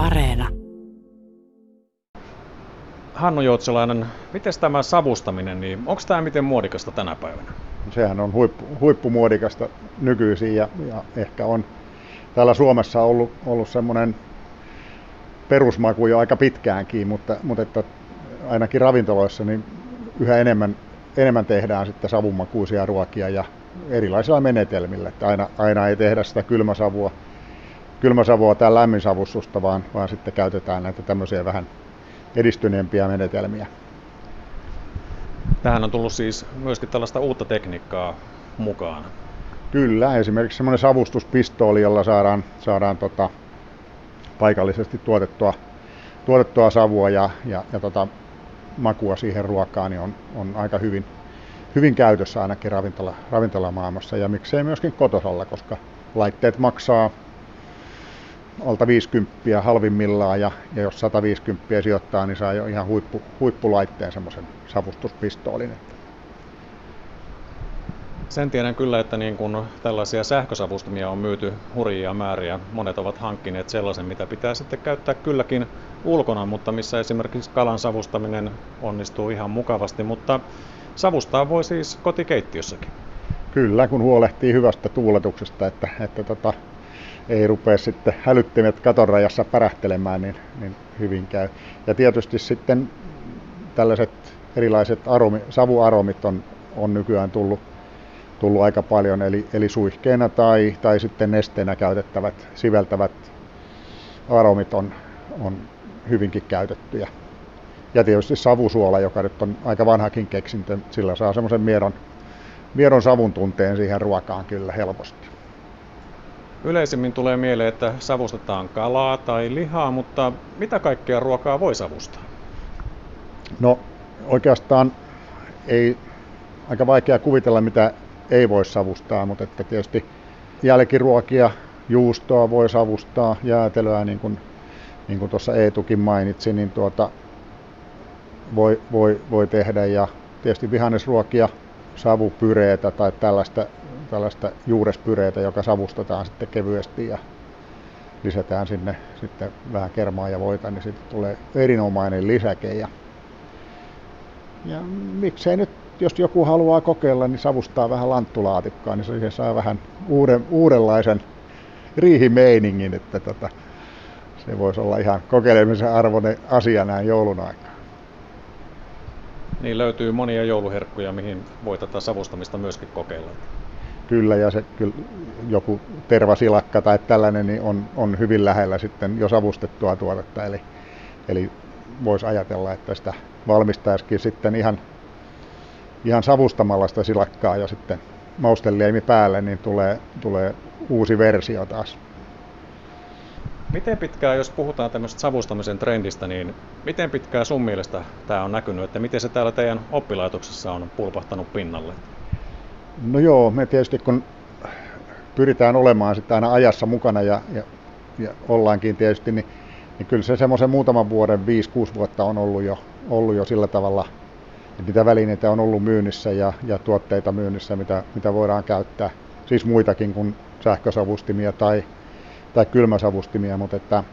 Areena. Hannu Joutselainen, miten tämä savustaminen, niin onko tämä miten muodikasta tänä päivänä? Sehän on huippu, huippumuodikasta nykyisin ja, ja ehkä on täällä Suomessa ollut, ollut semmoinen perusmaku jo aika pitkäänkin, mutta, mutta että ainakin ravintoloissa niin yhä enemmän, enemmän tehdään sitten savumakuisia ruokia ja erilaisilla menetelmillä. Että aina, aina ei tehdä sitä kylmäsavua, kylmäsavua tai lämminsavustusta, vaan, vaan sitten käytetään näitä tämmöisiä vähän edistyneempiä menetelmiä. Tähän on tullut siis myöskin tällaista uutta tekniikkaa mukaan. Kyllä, esimerkiksi semmoinen savustuspistooli, jolla saadaan, saadaan tota, paikallisesti tuotettua, tuotettua savua ja, ja, ja tota, makua siihen ruokaan, niin on, on aika hyvin, hyvin käytössä ainakin ravintola, ravintolamaailmassa ja miksei myöskin kotosalla, koska laitteet maksaa alta 50 halvimmillaan ja, ja jos 150 sijoittaa, niin saa jo ihan huippu, huippulaitteen semmoisen savustuspistoolin. Sen tiedän kyllä, että niin kun tällaisia sähkösavustamia on myyty hurjia määriä. Monet ovat hankkineet sellaisen, mitä pitää sitten käyttää kylläkin ulkona, mutta missä esimerkiksi kalan savustaminen onnistuu ihan mukavasti. Mutta savustaa voi siis kotikeittiössäkin. Kyllä, kun huolehtii hyvästä tuuletuksesta, että, että tota, ei rupea sitten hälyttimet katon rajassa pärähtelemään, niin, niin hyvin käy. Ja tietysti sitten tällaiset erilaiset aromi, savuaromit on, on nykyään tullut, tullut aika paljon, eli, eli suihkeena tai, tai sitten nesteenä käytettävät, siveltävät aromit on, on hyvinkin käytettyjä. Ja tietysti savusuola, joka nyt on aika vanhakin keksintö, sillä saa semmoisen mieron, mieron savun tunteen siihen ruokaan kyllä helposti. Yleisimmin tulee mieleen, että savustetaan kalaa tai lihaa, mutta mitä kaikkea ruokaa voi savustaa? No oikeastaan ei aika vaikea kuvitella, mitä ei voi savustaa, mutta että tietysti jälkiruokia, juustoa voi savustaa, jäätelöä, niin kuin, niin kuin tuossa Eetukin mainitsi, niin tuota, voi, voi, voi tehdä ja tietysti vihannesruokia, savupyreitä tai tällaista tällaista juurespyreitä, joka savustetaan sitten kevyesti ja lisätään sinne sitten vähän kermaa ja voita, niin sitten tulee erinomainen lisäke. Ja, ja miksei nyt, jos joku haluaa kokeilla, niin savustaa vähän lanttulaatikkoa, niin se saa vähän uuden, uudenlaisen riihimeiningin, että tota, se voisi olla ihan kokeilemisen arvoinen asia näin joulun aikaan. Niin löytyy monia jouluherkkuja, mihin voi tätä savustamista myöskin kokeilla kyllä ja se kyllä joku tervasilakka tai tällainen niin on, on hyvin lähellä sitten jo savustettua tuotetta. Eli, eli voisi ajatella, että sitä valmistaisikin sitten ihan, ihan savustamalla sitä silakkaa ja sitten mausteliemi päälle, niin tulee, tulee uusi versio taas. Miten pitkään, jos puhutaan tämmöisestä savustamisen trendistä, niin miten pitkään sun mielestä tämä on näkynyt, että miten se täällä teidän oppilaitoksessa on pulpahtanut pinnalle? No joo, me tietysti kun pyritään olemaan sitten aina ajassa mukana ja, ja, ja ollaankin tietysti, niin, niin kyllä se semmoisen muutaman vuoden, 5-6 vuotta on ollut jo, ollut jo sillä tavalla, että niitä välineitä on ollut myynnissä ja, ja tuotteita myynnissä, mitä, mitä voidaan käyttää. Siis muitakin kuin sähkösavustimia tai, tai kylmäsavustimia, mutta että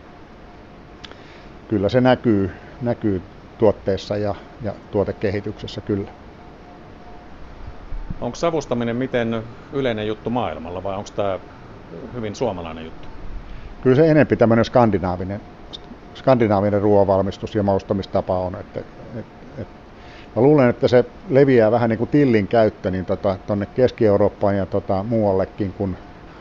kyllä se näkyy, näkyy tuotteessa ja, ja tuotekehityksessä kyllä. Onko savustaminen miten yleinen juttu maailmalla vai onko tämä hyvin suomalainen juttu? Kyllä se enempi tämmöinen skandinaavinen, skandinaavinen ruoanvalmistus ja maustamistapa on. Että, et, et, mä luulen, että se leviää vähän niin kuin tillin käyttö niin tota, Keski-Eurooppaan ja tota, muuallekin, kun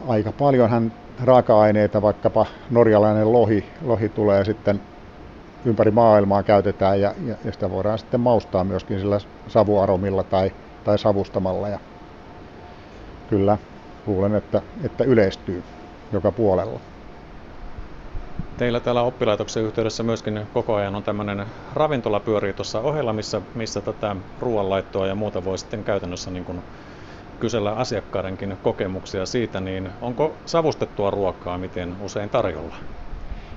aika paljonhan raaka-aineita, vaikkapa norjalainen lohi, lohi tulee sitten ympäri maailmaa käytetään ja, ja, ja sitä voidaan sitten maustaa myöskin sillä savuaromilla tai tai savustamalla. Ja kyllä luulen, että, että yleistyy joka puolella. Teillä täällä oppilaitoksen yhteydessä myöskin koko ajan on tämmöinen ravintola pyörii tuossa ohella, missä, missä tätä ruoanlaittoa ja muuta voi sitten käytännössä niin kuin kysellä asiakkaidenkin kokemuksia siitä, niin onko savustettua ruokaa miten usein tarjolla?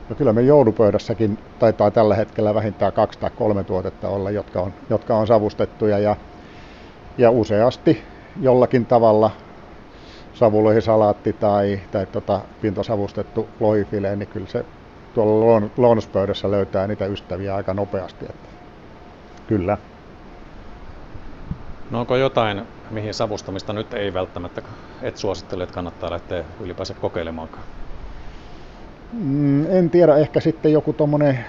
No kyllä me joulupöydässäkin taitaa tällä hetkellä vähintään kaksi tai kolme tuotetta olla, jotka on, jotka on savustettuja ja ja useasti jollakin tavalla savulohisalaatti tai, tai tota, pintosavustettu lohifile, niin kyllä se tuolla lounaspöydässä löytää niitä ystäviä aika nopeasti. Että kyllä. No onko jotain, mihin savustamista nyt ei välttämättä et suosittele, että kannattaa lähteä ylipäänsä kokeilemaankaan? Mm, en tiedä, ehkä sitten joku tuommoinen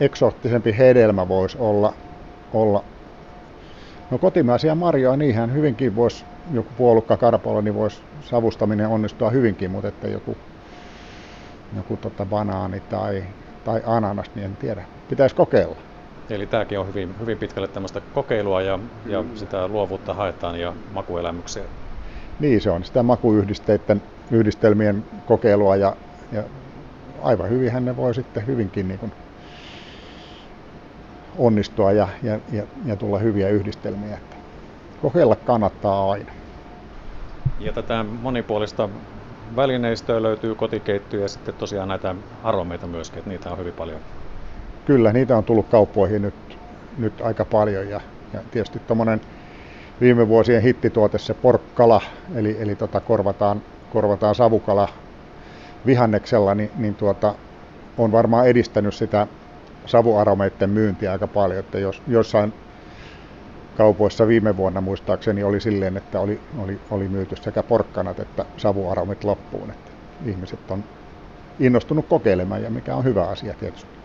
eksoottisempi hedelmä voisi olla, olla. No kotimaisia marjoja, niinhän hyvinkin voisi, joku puolukka karpolla, niin voisi savustaminen onnistua hyvinkin, mutta että joku, joku tota banaani tai, tai ananas, niin en tiedä. Pitäisi kokeilla. Eli tämäkin on hyvin, hyvin pitkälle tämmöistä kokeilua ja, ja sitä luovuutta haetaan ja makuelämyksiä. Niin, se on sitä makuyhdisteiden yhdistelmien kokeilua ja, ja aivan hyvinhän ne voi sitten hyvinkin niin kuin onnistua ja, ja, ja, ja tulla hyviä yhdistelmiä. Kokeilla kannattaa aina. Ja tätä monipuolista välineistöä löytyy kotikeittyjä ja sitten tosiaan näitä aromeita myöskin, että niitä on hyvin paljon. Kyllä, niitä on tullut kauppoihin nyt, nyt aika paljon ja, ja tietysti tuommoinen viime vuosien hittituote se porkkala, eli, eli tota korvataan, korvataan savukala vihanneksella, niin, niin tuota, on varmaan edistänyt sitä savuaromeiden myyntiä aika paljon, että jos jossain kaupoissa viime vuonna muistaakseni oli silleen, että oli, oli, oli myyty sekä porkkanat että savuaromit loppuun, että ihmiset on innostunut kokeilemaan ja mikä on hyvä asia tietysti.